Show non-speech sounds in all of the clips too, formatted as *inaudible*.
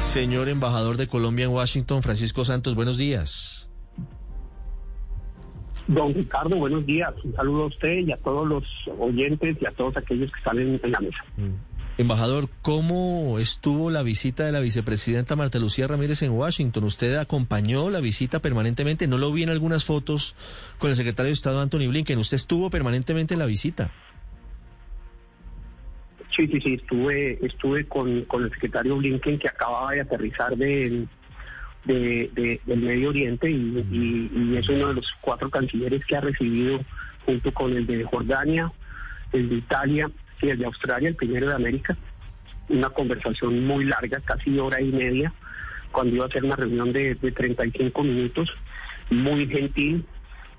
Señor embajador de Colombia en Washington, Francisco Santos, buenos días. Don Ricardo, buenos días. Un saludo a usted y a todos los oyentes y a todos aquellos que están en, en la mesa. Embajador, ¿cómo estuvo la visita de la vicepresidenta Marta Lucía Ramírez en Washington? ¿Usted acompañó la visita permanentemente? No lo vi en algunas fotos con el secretario de Estado Anthony Blinken. ¿Usted estuvo permanentemente en la visita? Sí, sí, sí, estuve, estuve con, con el secretario Blinken que acababa de aterrizar de, de- de- del Medio Oriente y, y- y es uno de los cuatro cancilleres que ha recibido junto con el de Jordania, el de Italia y el de Australia, el primero de América. Una conversación muy larga, casi hora y media, cuando iba a ser una reunión de, de 35 minutos, muy gentil,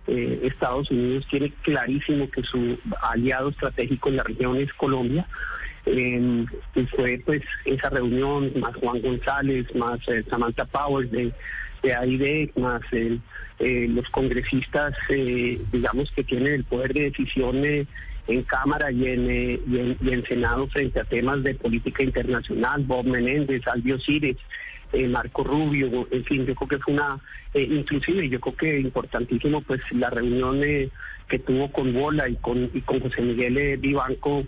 eh, Estados Unidos tiene clarísimo que su aliado estratégico en la región es Colombia. Fue pues esa reunión, más Juan González, más eh, Samantha Powers de, de AID, más eh, los congresistas, eh, digamos, que tienen el poder de decisión en Cámara y en, y, en, y en Senado frente a temas de política internacional, Bob Menéndez, Albio Cires, Marco Rubio, en fin, yo creo que fue una, inclusive yo creo que importantísimo pues la reunión que tuvo con Bola y con, y con José Miguel Vivanco,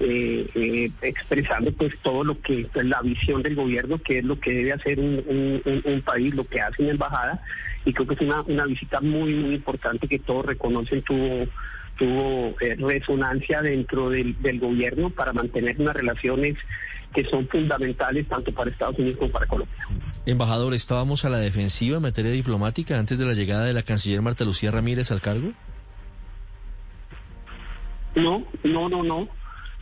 eh, eh, expresando pues todo lo que, pues, la visión del gobierno, que es lo que debe hacer un, un- un- un país, lo que hace una embajada, y creo que es una, una visita muy, muy importante que todos reconocen tuvo tuvo eh, resonancia dentro del, del gobierno para mantener unas relaciones que son fundamentales tanto para Estados Unidos como para Colombia. Embajador, ¿estábamos a la defensiva en materia diplomática antes de la llegada de la canciller Marta Lucía Ramírez al cargo? No, no, no, no.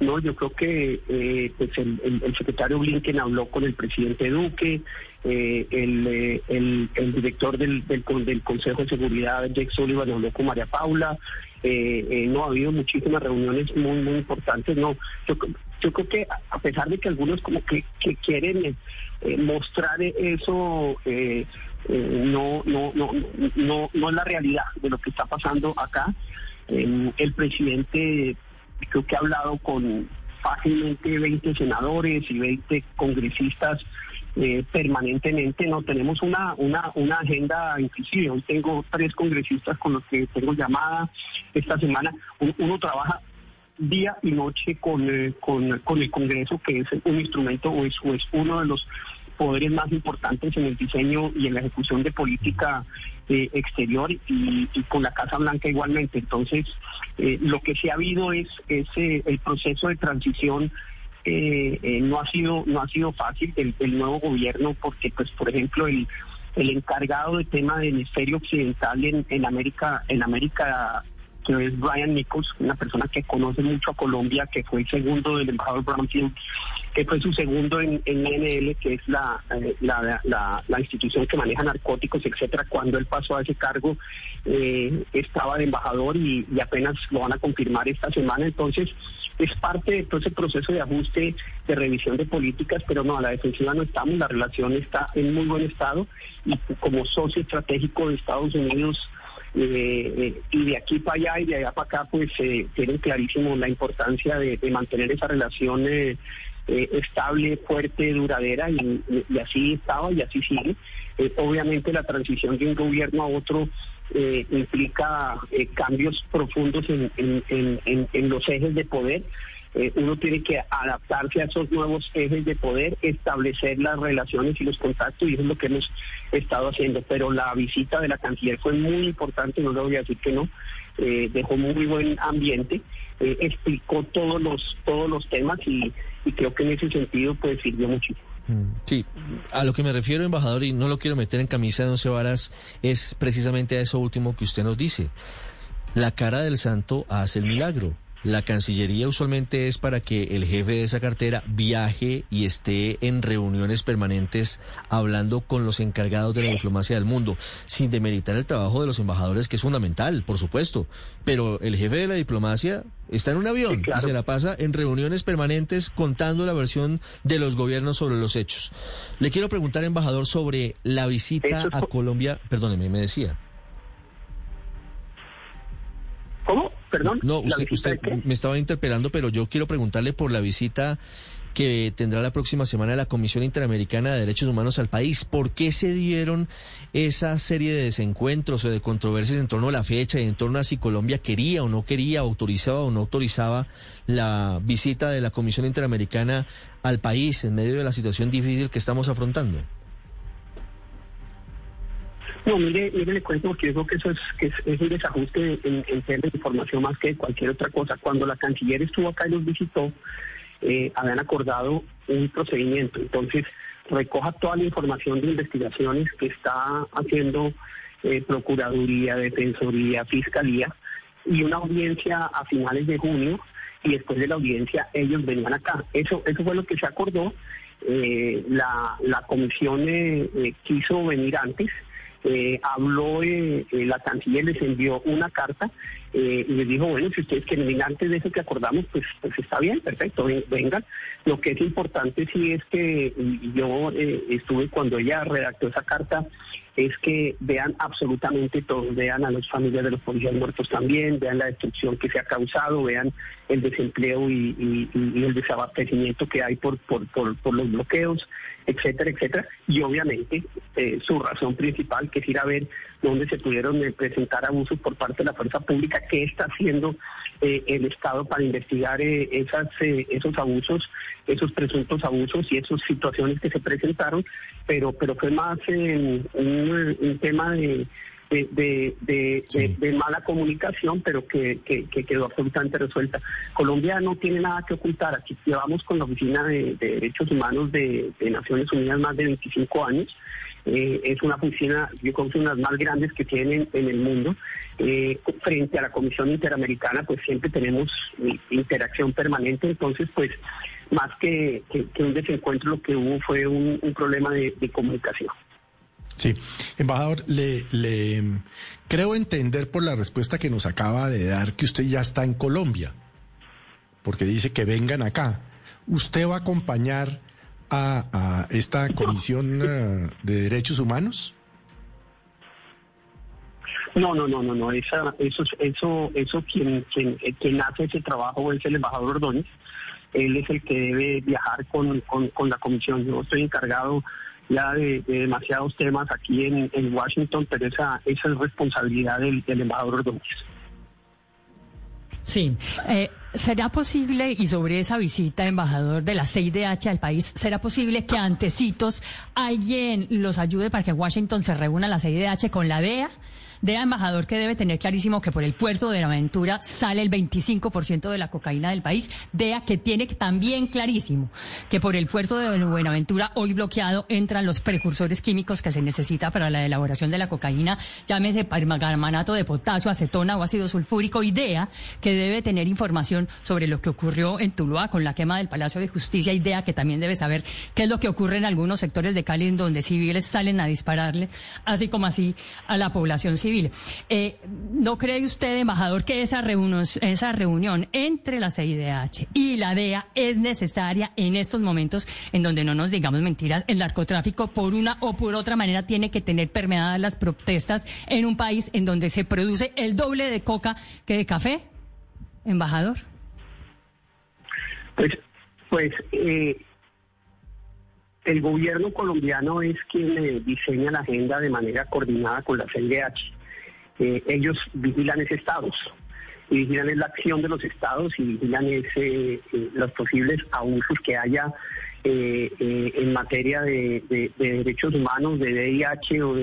No, yo creo que eh, pues el, secretario Blinken habló con el presidente Duque, eh, el, eh, el- director del, del, del Consejo de Seguridad, Jake Sullivan, habló con María Paula. eh, no, ha habido muchísimas reuniones muy, muy importantes. No, yo, yo creo que a- pesar de que algunos como que, quieren mostrar eso, no, no, no, no, no es la realidad de lo que está pasando acá. El presidente creo que ha hablado con fácilmente 20 senadores y 20 congresistas eh, permanentemente. No tenemos una, una, una agenda, inclusive hoy tengo tres congresistas con los que tengo llamada esta semana. Un- Uno trabaja día y noche con, eh, con, con el Congreso, que es un instrumento o es, o es uno de los poderes más importantes en el diseño y en la ejecución de política eh, exterior y, con la Casa Blanca igualmente. Entonces, eh, lo que sí ha habido es, es eh, el proceso de transición no ha sido no ha sido fácil del, del nuevo gobierno porque pues por ejemplo el el encargado de tema del hemisferio occidental en, en América en América que es Brian Nichols, una persona que conoce mucho a Colombia, que fue el segundo del embajador Brownfield, que fue su segundo en, en NL, que es la, eh, la, la institución que maneja narcóticos, etcétera. Cuando él pasó a ese cargo, eh, estaba de embajador y, y apenas lo van a confirmar esta semana. Entonces, es parte de todo ese proceso de ajuste, de revisión de políticas, pero no, a la defensiva no estamos, la relación está en muy buen estado y como socio estratégico de Estados Unidos, y de aquí para allá y de allá para acá, pues eh, tienen clarísimo la importancia de, mantener esa relación eh, eh, estable, fuerte, duradera, y, así estaba y así sigue. Obviamente la transición de un gobierno a otro implica cambios profundos en- en- en- en los ejes de poder. Eh, uno tiene que adaptarse a esos nuevos ejes de poder, establecer las relaciones y los contactos, y eso es lo que hemos estado haciendo. Pero la visita de la canciller fue muy importante, no le voy a decir que no, eh, dejó muy buen ambiente, eh, explicó todos los, todos los temas y, y creo que en ese sentido pues sirvió muchísimo. Sí, a lo que me refiero, embajador, y no lo quiero meter en camisa de once varas, es precisamente a eso último que usted nos dice. La cara del santo hace el milagro. La Cancillería usualmente es para que el jefe de esa cartera viaje y esté en reuniones permanentes hablando con los encargados de la diplomacia del mundo, sin demeritar el trabajo de los embajadores, que es fundamental, por supuesto. Pero el jefe de la diplomacia está en un avión Sí, claro. y se la pasa en reuniones permanentes contando la versión de los gobiernos sobre los hechos. Le quiero preguntar, embajador, sobre la visita a Colombia. Perdóneme, me decía. ¿Cómo? Perdón. No, ¿La usted, usted me estaba interpelando, pero yo quiero preguntarle por la visita que tendrá la próxima semana la Comisión Interamericana de Derechos Humanos al país. ¿Por qué se dieron esa serie de desencuentros o de controversias en torno a la fecha y en torno a si Colombia quería o no quería, autorizaba o no autorizaba la visita de la Comisión Interamericana al país en medio de la situación difícil que estamos afrontando? No, mire, mire, le cuento porque yo creo que eso es, que es, un desajuste en, en de información más que cualquier otra cosa. Cuando la canciller estuvo acá y nos visitó, eh, habían acordado un procedimiento. Entonces, recoja toda la información de investigaciones que está haciendo eh, Procuraduría, Defensoría, Fiscalía y una audiencia a finales de junio y después de la audiencia ellos venían acá. Eso, eso fue lo que se acordó. Eh, la, la comisión quiso venir antes. Eh, habló, eh, eh, la canciller les envió una carta eh, y les dijo, bueno, si ustedes quieren antes de eso que acordamos, pues, pues está bien, perfecto, ven- vengan. Lo que es importante sí es que yo eh, estuve cuando ella redactó esa carta, es que vean absolutamente todo, vean a las familias de los policías muertos también, vean la destrucción que se ha causado, vean el desempleo y, el desabastecimiento que hay por, por, por, los bloqueos, etcétera, etcétera. Y obviamente eh, su razón principal, que es ir a ver dónde se pudieron presentar abusos por parte de la fuerza pública, qué está haciendo eh, el Estado para investigar eh, esas, eh, esos abusos, esos presuntos abusos y esas situaciones que se presentaron, pero, pero fue más un, un tema de, de, de, de- Sí. de- de mala comunicación, pero que, que- que quedó absolutamente resuelta. Colombia no tiene nada que ocultar. Aquí llevamos con la Oficina de, de Derechos Humanos de Naciones Unidas más de 25 años. Eh, es una oficina, yo creo que una de las más grandes que tienen en el mundo. Eh, frente a la Comisión Interamericana, pues siempre tenemos eh, interacción permanente. Entonces, pues, más que, que- un desencuentro, lo que hubo fue un, problema de- de comunicación. Sí, embajador, le, le creo entender por la respuesta que nos acaba de dar que usted ya está en Colombia, porque dice que vengan acá. ¿Usted va a acompañar a, a esta Comisión eh, de Derechos Humanos? No, no, no, no, no. Esa, eso, eso, eso quien, quien, quien hace ese trabajo es el embajador Ordóñez. Él es el que debe viajar con, con, con la comisión. Yo estoy encargado ya de, de demasiados temas aquí en, en Washington, pero esa, esa es responsabilidad del, del embajador Ordóñez. Sí. Eh, ¿Será posible, y sobre esa visita, embajador de la CIDH al país, será posible que antecitos alguien los ayude para que Washington se reúna la CIDH con la DEA? DEA, embajador, que debe tener clarísimo que por el puerto de Aventura sale el 25% de la cocaína del país. DEA, que tiene también clarísimo que por el puerto de Buenaventura, hoy bloqueado, entran los precursores químicos que se necesita para la elaboración de la cocaína, llámese permanganato de potasio, acetona o ácido sulfúrico. IDEA, que debe tener información sobre lo que ocurrió en Tuluá con la quema del Palacio de Justicia. IDEA, que también debe saber qué es lo que ocurre en algunos sectores de Cali, en donde civiles salen a dispararle, así como así a la población civil. Eh, ¿No cree usted, embajador, que esa reunión, esa reunión entre la CIDH y la DEA es necesaria en estos momentos en donde no nos digamos mentiras? El narcotráfico, por una o por otra manera, tiene que tener permeadas las protestas en un país en donde se produce el doble de coca que de café. Embajador. Pues, pues eh, el gobierno colombiano es quien eh, diseña la agenda de manera coordinada con la CIDH. Eh, ellos vigilan ese estados y vigilan es la acción de los estados y vigilan ese, eh, los posibles abusos que haya eh, eh, en materia de, de- de derechos humanos, de VIH o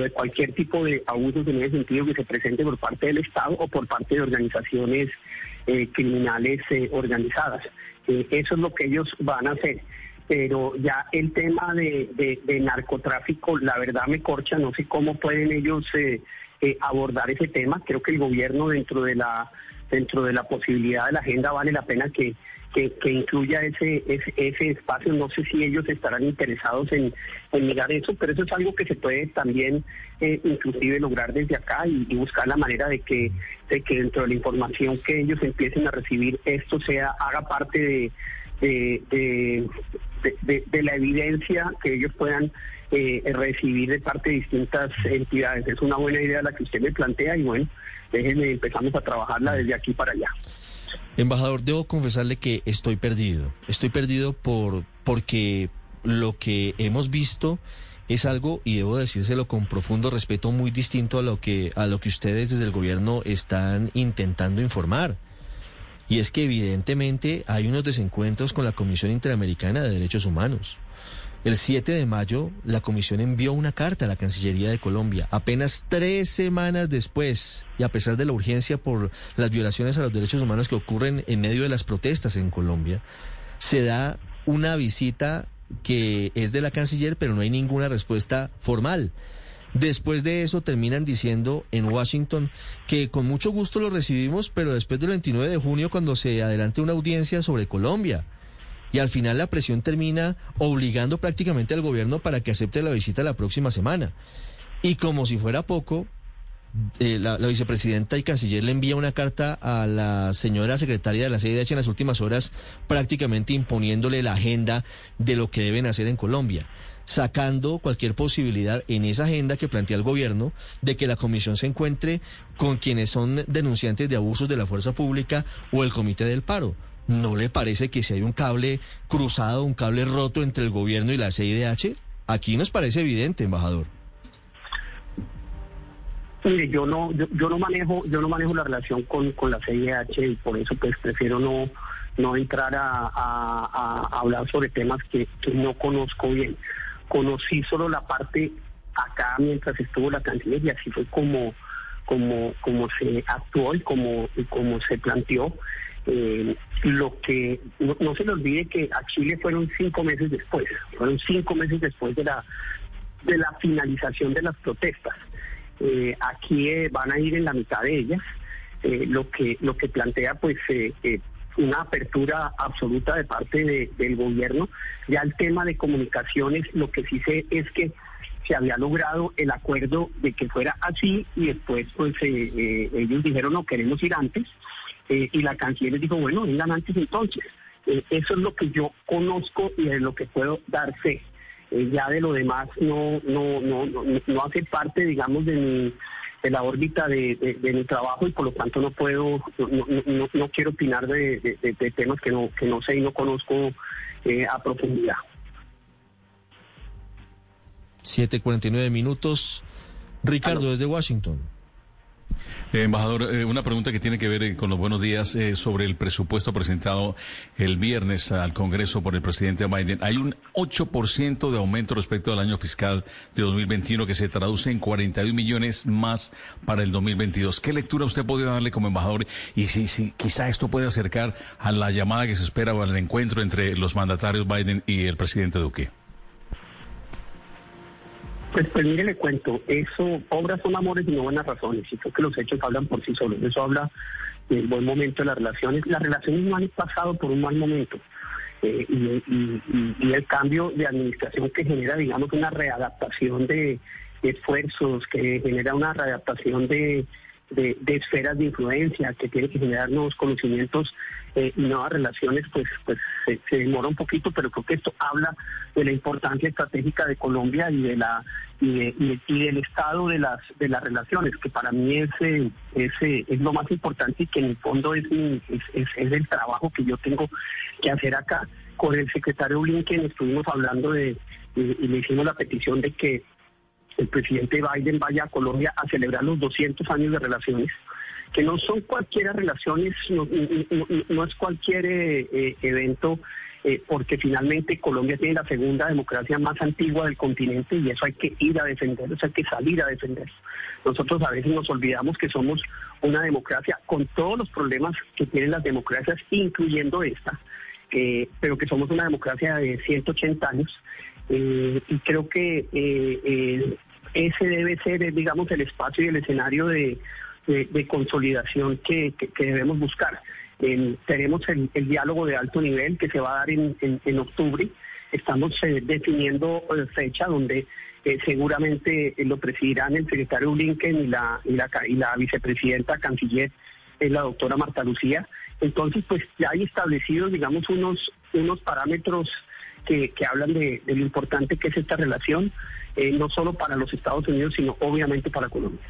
de cualquier tipo de abusos en ese sentido que se presente por parte del Estado o por parte de organizaciones eh, criminales eh, organizadas. Eh, eso es lo que ellos van a hacer. Pero ya el tema de, narcotráfico, la verdad me corcha, no sé cómo pueden ellos eh, eh, abordar ese tema. Creo que el gobierno dentro de la dentro de la posibilidad de la agenda vale la pena que, que, incluya ese, ese, ese, espacio. No sé si ellos estarán interesados en, en mirar eso, pero eso es algo que se puede también eh, inclusive lograr desde acá y, buscar la manera de que, de que dentro de la información que ellos empiecen a recibir esto sea haga parte de, de, de, la evidencia que ellos puedan eh, recibir de parte de distintas entidades. Es una buena idea la que usted me plantea y bueno, déjenme empezamos a trabajarla desde aquí para allá. Embajador, debo confesarle que estoy perdido. Estoy perdido por porque lo que hemos visto es algo y debo decírselo con profundo respeto muy distinto a lo que a lo que ustedes desde el gobierno están intentando informar. Y es que evidentemente hay unos desencuentros con la Comisión Interamericana de Derechos Humanos. El 7 de mayo, la Comisión envió una carta a la Cancillería de Colombia, apenas tres semanas después, y a pesar de la urgencia por las violaciones a los derechos humanos que ocurren en medio de las protestas en Colombia, se da una visita que es de la canciller, pero no hay ninguna respuesta formal. Después de eso terminan diciendo en Washington que con mucho gusto lo recibimos, pero después del 29 de junio cuando se adelante una audiencia sobre Colombia. Y al final la presión termina obligando prácticamente al gobierno para que acepte la visita la próxima semana. Y como si fuera poco, eh, la, vicepresidenta y canciller le envía una carta a la señora secretaria de la CIDH en las últimas horas, prácticamente imponiéndole la agenda de lo que deben hacer en Colombia sacando cualquier posibilidad en esa agenda que plantea el gobierno de que la comisión se encuentre con quienes son denunciantes de abusos de la fuerza pública o el comité del paro. ¿No le parece que si hay un cable cruzado, un cable roto entre el gobierno y la CIDH? Aquí nos parece evidente, embajador. Mire, yo no, yo, no manejo, yo no manejo la relación con, con la CIDH y por eso pues prefiero no, no entrar a, hablar sobre temas que no conozco bien conocí solo la parte acá mientras estuvo la canciller y así fue como, como, como se actuó y como, como se planteó. Eh, lo que no, se le olvide que a Chile fueron cinco meses después, fueron cinco meses después de la de la finalización de las protestas. Eh, aquí eh, van a ir en la mitad de ellas. lo que lo que plantea pues una apertura absoluta de parte del gobierno. Ya el tema de comunicaciones, lo que sí sé es que se había logrado el acuerdo de que fuera así y después pues eh, eh, ellos dijeron no queremos ir antes eh, y la canciller dijo bueno vengan antes entonces. eso es lo que yo conozco y de lo que puedo dar fe. ya de lo demás no, no, no, no, no hace parte digamos de mi de la órbita de, mi trabajo y por lo tanto no puedo, no, no, quiero opinar de, temas que no, que no sé y no conozco eh, a profundidad. 7.49 minutos. Ricardo, desde Washington. Eh, embajador, eh, una pregunta que tiene que ver eh, con los buenos días sobre el presupuesto presentado el viernes al Congreso por el presidente Biden. Hay un 8% de aumento respecto al año fiscal de 2021 que se traduce en 41 millones más para el 2022. ¿Qué lectura usted podría darle como embajador? Y si, si quizá esto puede acercar a la llamada que se espera o al encuentro entre los mandatarios Biden y el presidente Duque. Pues, pues mire, le cuento, eso, obras son amores y no buenas razones, y creo que los hechos hablan por sí solos, eso habla del buen momento de las relaciones. Las relaciones no han pasado por un mal momento. Eh, y, el cambio de administración que genera, digamos, una readaptación de esfuerzos, que genera una readaptación de, de, esferas de influencia, que tiene que generar nuevos conocimientos eh, y nuevas relaciones, pues, pues se, demora un poquito, pero creo que esto habla de la importancia estratégica de Colombia y de la y, del estado de las de las relaciones, que para mí es, eh, es, eh, es lo más importante y que en el fondo es, es, es, el trabajo que yo tengo que hacer acá. Con el secretario Blinken estuvimos hablando de y le hicimos la petición de que el presidente Biden vaya a Colombia a celebrar los 200 años de relaciones, que no son cualquier relaciones, no, es cualquier eh, eh, evento, eh, porque finalmente Colombia tiene la segunda democracia más antigua del continente y eso hay que ir a defender, eso hay que salir a defender. Nosotros a veces nos olvidamos que somos una democracia con todos los problemas que tienen las democracias, incluyendo esta, pero que somos una democracia de 180 años y creo que ese debe ser, digamos, el espacio y el escenario de, de, consolidación que, que- debemos buscar. Tenemos el, el diálogo de alto nivel que se va a dar en, en- octubre. Estamos eh, definiendo eh, fecha donde eh, seguramente eh, lo presidirán el secretario Blinken y la, y la, y la vicepresidenta canciller, la doctora Marta Lucía. Entonces, pues ya hay establecidos, digamos, unos, unos parámetros que, que hablan de lo importante que es esta relación, eh, no solo para los Estados Unidos, sino obviamente para Colombia.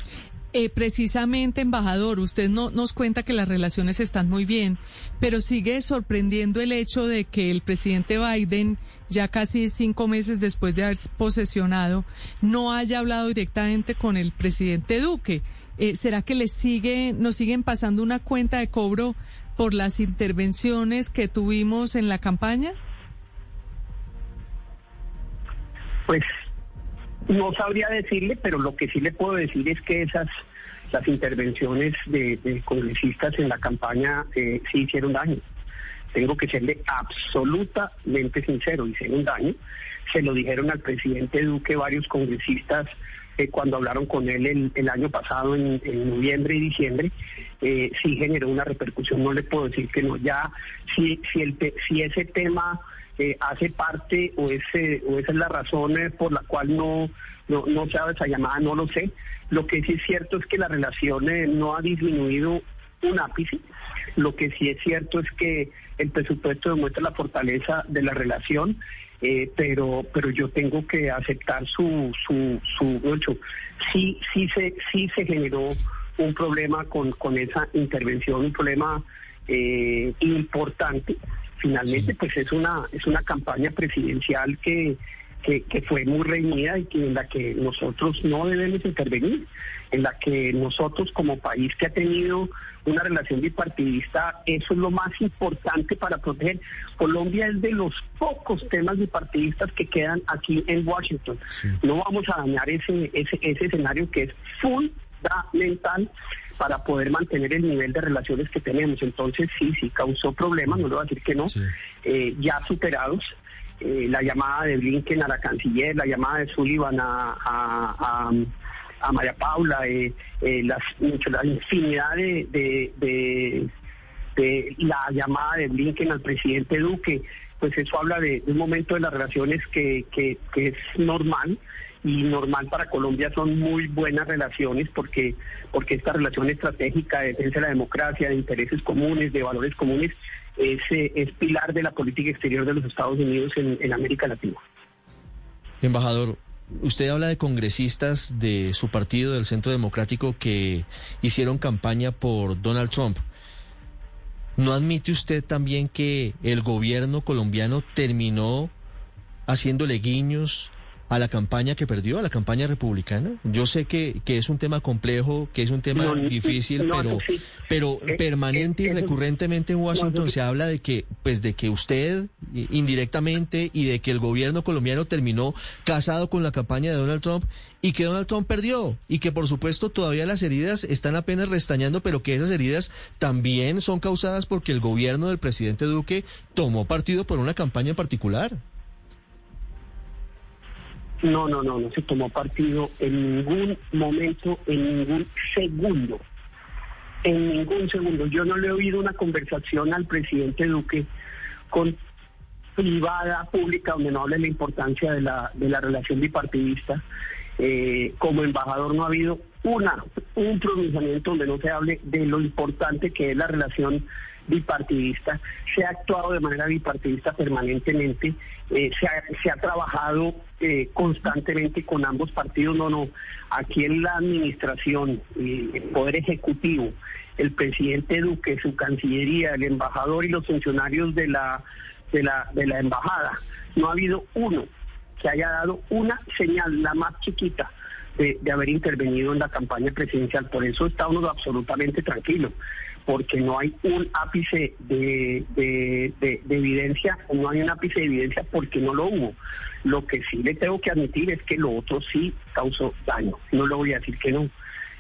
Eh, precisamente, embajador, usted no, nos cuenta que las relaciones están muy bien, pero sigue sorprendiendo el hecho de que el presidente Biden, ya casi cinco meses después de haber posesionado, no haya hablado directamente con el presidente Duque. Eh, ¿Será que le sigue, nos siguen pasando una cuenta de cobro por las intervenciones que tuvimos en la campaña? Pues no sabría decirle, pero lo que sí le puedo decir es que esas las intervenciones de, congresistas en la campaña eh, sí hicieron daño. Tengo que serle absolutamente sincero, hicieron daño. Se lo dijeron al presidente Duque varios congresistas eh, cuando hablaron con él el, el año pasado, en, en noviembre y diciembre. Eh, sí generó una repercusión, no le puedo decir que no. Ya, si, si, el, si ese tema hace parte o, ese, o esa es la razón eh, por la cual no, no, no se ha esa llamada, no lo sé. Lo que sí es cierto es que la relación eh, no ha disminuido un ápice. Lo que sí es cierto es que el presupuesto demuestra la fortaleza de la relación, eh, pero pero yo tengo que aceptar su su su hecho. Sí sí se sí se generó un problema con con esa intervención, un problema eh, importante. Finalmente, pues es una es una campaña presidencial que que, que fue muy reñida y que en la que nosotros no debemos intervenir, en la que nosotros como país que ha tenido una relación bipartidista, eso es lo más importante para proteger. Colombia es de los pocos temas bipartidistas que quedan aquí en Washington. No vamos a dañar ese, ese, ese escenario que es fundamental para poder mantener el nivel de relaciones que tenemos. Entonces sí, sí causó problemas, no le voy a decir que no, eh, ya superados. Eh, la llamada de Blinken a la canciller, la llamada de Sullivan a, a, a, a María Paula, eh, las, la infinidad de, de, de, de la llamada de Blinken al presidente Duque, pues eso habla de, de un momento de las relaciones que, que, que es normal y normal para Colombia son muy buenas relaciones porque porque esta relación estratégica de defensa de la democracia, de intereses comunes, de valores comunes, es, eh, es pilar de la política exterior de los Estados Unidos en, en América Latina. Embajador, usted habla de congresistas de su partido, del Centro Democrático, que hicieron campaña por Donald Trump. ¿No admite usted también que el gobierno colombiano terminó haciéndole guiños a la campaña que perdió, a la campaña republicana? Yo sé que, que es un tema complejo, que es un tema No, difícil, no, pero, sí. pero Eh, permanente y eh, recurrentemente en Washington se habla de que, pues, de que usted indirectamente y de que el gobierno colombiano terminó casado con la campaña de Donald Trump y que Donald Trump perdió y que por supuesto todavía las heridas están apenas restañando, pero que esas heridas también son causadas porque el gobierno del presidente Duque tomó partido por una campaña en particular. No, no, no, no se tomó partido en ningún momento, en ningún segundo. En ningún segundo. Yo no le he oído una conversación al presidente Duque con privada, pública, donde no hable la importancia de la, de la relación bipartidista. Eh, como embajador no ha habido una, un pronunciamiento donde no se hable de lo importante que es la relación bipartidista. Se ha actuado de manera bipartidista permanentemente, eh, se, ha, trabajado eh, constantemente con ambos partidos. No, no, aquí en la administración, eh, el Poder Ejecutivo, el presidente Duque, su Cancillería, el embajador y los funcionarios de la, de la, de la embajada, no ha habido uno que haya dado una señal, la más chiquita, de, de haber intervenido en la campaña presidencial. Por eso está uno absolutamente tranquilo, porque no hay un ápice de, de, de- de evidencia, no hay un ápice de evidencia porque no lo hubo. Lo que sí le tengo que admitir es que lo otro sí causó daño. No le voy a decir que no,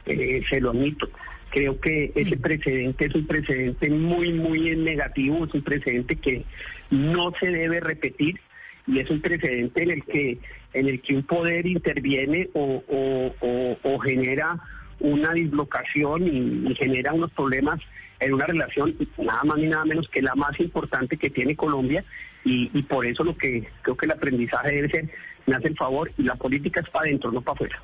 eh, se lo admito. Creo que ese precedente es un precedente muy, muy negativo, es un precedente que no se debe repetir y es un precedente en el que en el que un poder interviene o, o- o- o genera una dislocación y, genera unos problemas en una relación nada más ni nada menos que la más importante que tiene Colombia y, y por eso lo que creo que el aprendizaje debe ser, me hace el favor y la política es para adentro, no para afuera.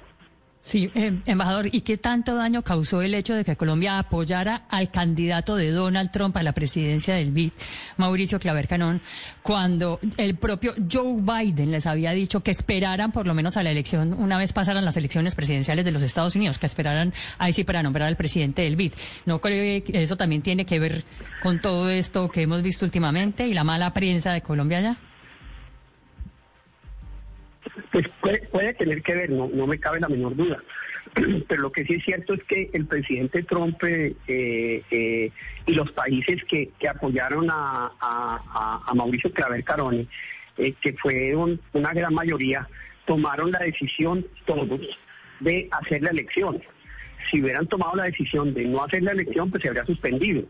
Sí, eh, embajador, ¿y qué tanto daño causó el hecho de que Colombia apoyara al candidato de Donald Trump a la presidencia del BID, Mauricio Claver Canón, cuando el propio Joe Biden les había dicho que esperaran por lo menos a la elección, una vez pasaran las elecciones presidenciales de los Estados Unidos, que esperaran ahí sí para nombrar al presidente del BID? ¿No creo que eso también tiene que ver con todo esto que hemos visto últimamente y la mala prensa de Colombia allá? Pues puede, puede tener que ver, no, no me cabe la menor duda. *clears throat* Pero lo que sí es cierto es que el presidente Trump eh, eh, y los países que, que apoyaron a, Mauricio Claver Caroni, eh, que fueron una gran mayoría, tomaron la decisión todos de hacer la elección. Si hubieran tomado la decisión de no hacer la elección, pues se habría suspendido.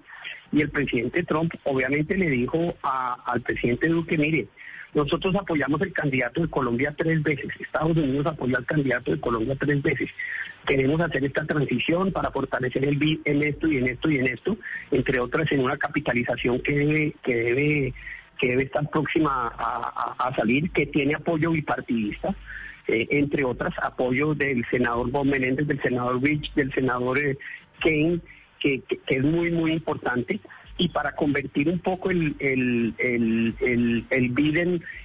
Y el presidente Trump obviamente le dijo al presidente Duque, mire, nosotros apoyamos el candidato de Colombia tres veces, Estados Unidos apoyó al candidato de Colombia tres veces. Queremos hacer esta transición para fortalecer el BID en esto y en esto y en esto, entre otras en una capitalización que debe, que debe, que debe estar próxima a, a- salir, que tiene apoyo bipartidista. eh, entre otras, apoyo del senador Bob Menéndez, del senador Rich, del senador eh, Kane, que- que es muy, muy importante. Y para convertir un poco el, el, el, el, el BID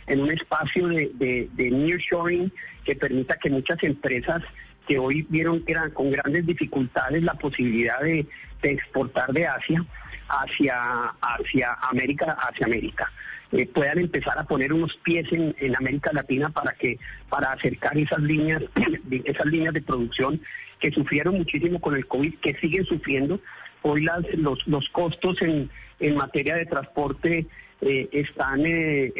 en, un espacio de, de, de nearshoring que permita que muchas empresas que hoy vieron eran con grandes dificultades la posibilidad de, de exportar de Asia hacia, hacia América, hacia América. Eh, puedan empezar a poner unos pies en, en América Latina para que para acercar esas líneas *clears throat* esas líneas de producción que sufrieron muchísimo con el COVID que siguen sufriendo hoy las, los los costos en, en materia de transporte eh, están eh,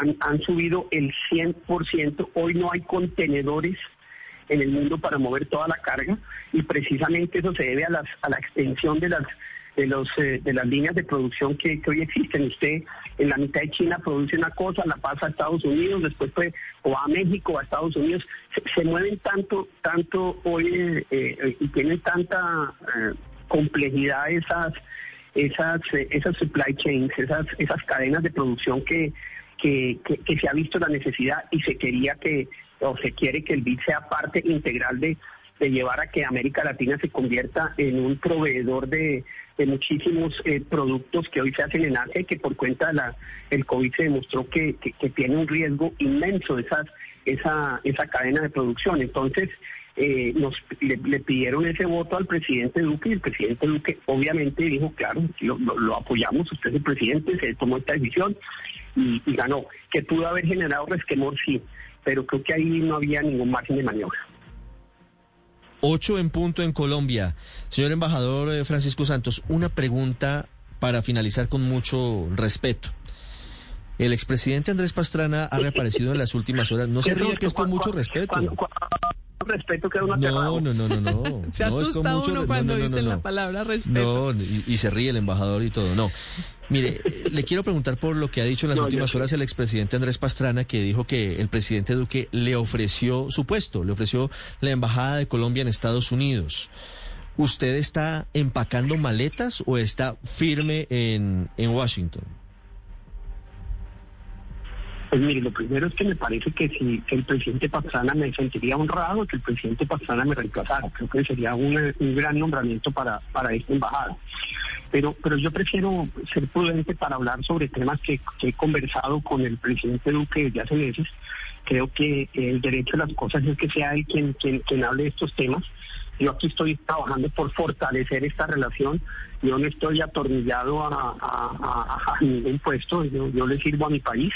han, han subido el 100% hoy no hay contenedores en el mundo para mover toda la carga y precisamente eso se debe a, las, a la extensión de las de los eh, de las líneas de producción que, hoy existen. Usted en la mitad de China produce una cosa, la pasa a Estados Unidos, después pues, o a México o a Estados Unidos. Se, mueven tanto tanto hoy eh, y tienen tanta complejidad esas esas eh, esas supply chains, esas esas cadenas de producción que que, que, se ha visto la necesidad y se quería que, o se quiere que el BID sea parte integral de, de llevar a que América Latina se convierta en un proveedor de, de muchísimos eh, productos que hoy se hacen en Asia y que por cuenta de la el COVID se demostró que, que, que tiene un riesgo inmenso esas, esa, esa cadena de producción. Entonces, eh, nos le, le pidieron ese voto al presidente Duque y el presidente Duque obviamente dijo, claro, lo, lo- lo apoyamos, usted es el presidente, se tomó esta decisión y, y ganó. Que pudo haber generado resquemor, sí, pero creo que ahí no había ningún margen de maniobra. Ocho en punto en Colombia. Señor embajador eh, Francisco Santos, una pregunta para finalizar con mucho respeto. El expresidente Andrés Pastrana ha reaparecido en las últimas horas. No *laughs* se ría que es con mucho respeto. Respeto uno No, aterrado. no, no, no, no. *laughs* Se No, con asusta mucho uno cuando no, no, no, dice no. la palabra respeto. No, y, y se ríe el embajador y todo. No. Mire, eh, le quiero preguntar por lo que ha dicho en las últimas horas el expresidente Andrés Pastrana, que dijo que el presidente Duque le ofreció su puesto, le ofreció la embajada de Colombia en Estados Unidos. ¿Usted está empacando maletas o está firme en, en Washington? Pues mire, lo primero es que me parece que si el presidente Pastrana me sentiría honrado que el presidente Pastrana me reemplazara. Creo que sería un gran nombramiento para, esta embajada. Pero, pero yo prefiero ser prudente para hablar sobre temas que, he conversado con el presidente Duque desde hace meses. Creo que el derecho a las cosas es que sea él quien, quien hable de estos temas. Yo aquí estoy trabajando por fortalecer esta relación. Yo no estoy atornillado a, a- ningún puesto. Yo, yo le sirvo a mi país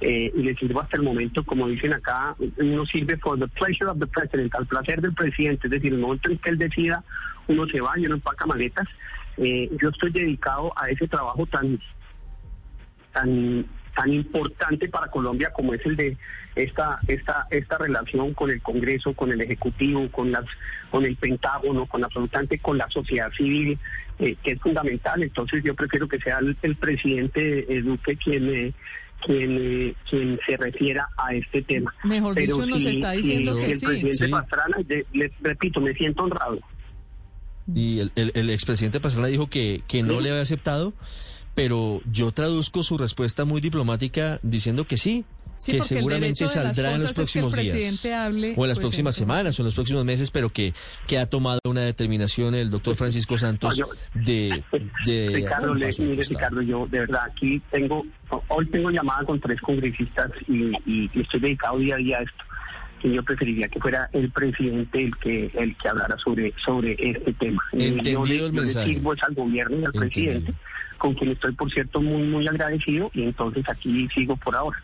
eh, y le sirvo hasta el momento, como dicen acá, uno sirve for the pleasure of the president, al placer del presidente. Es decir, el momento en que él decida, uno se va y uno empaca maletas. Eh, yo estoy dedicado a ese trabajo tan tan tan importante para Colombia como es el de esta esta esta relación con el Congreso, con el Ejecutivo, con las con el Pentágono, con absolutamente con la sociedad civil, eh, que es fundamental. Entonces yo prefiero que sea el, el presidente eh, Duque quien eh, quien eh, quien se refiera a este tema. Mejor dicho, nos está diciendo si que el sí. presidente Sí. Pastrana, de- le repito, me siento honrado. Y el, el, el expresidente Pastrana dijo que, que no le había aceptado, pero yo traduzco su respuesta muy diplomática diciendo que sí, Sí, que seguramente saldrá en los cosas es que el próximos días. hable, o en las pues, próximas semanas o en los próximos meses, pero que, que ha tomado una determinación el doctor Francisco Santos No, yo- de, de Ricardo, le, mire. Ricardo, yo de verdad aquí tengo, hoy tengo llamada con tres congresistas y, y- y estoy dedicado día a día a esto. Y yo preferiría que fuera el presidente el que el que hablara sobre sobre este tema. Y Entendido yo le- el yo le mensaje. sirvo es al gobierno y al Entendido. presidente, con quien estoy, por cierto, muy muy agradecido y entonces aquí sigo por ahora.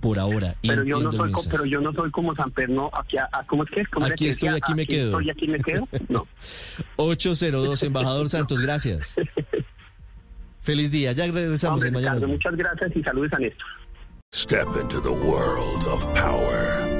Por ahora, Pero yo no soy pero yo no soy como San Perno, aquí, a- a- ¿cómo es que es? ¿Cómo era Aquí que estoy, aquí me quedo. Estoy, aquí me quedo. No. *laughs* 802, embajador *laughs* Santos, gracias. *laughs* Feliz día, ya regresamos Hombre, en mañana. Ricardo, muchas gracias y saludos a Néstor. Step into the world of power,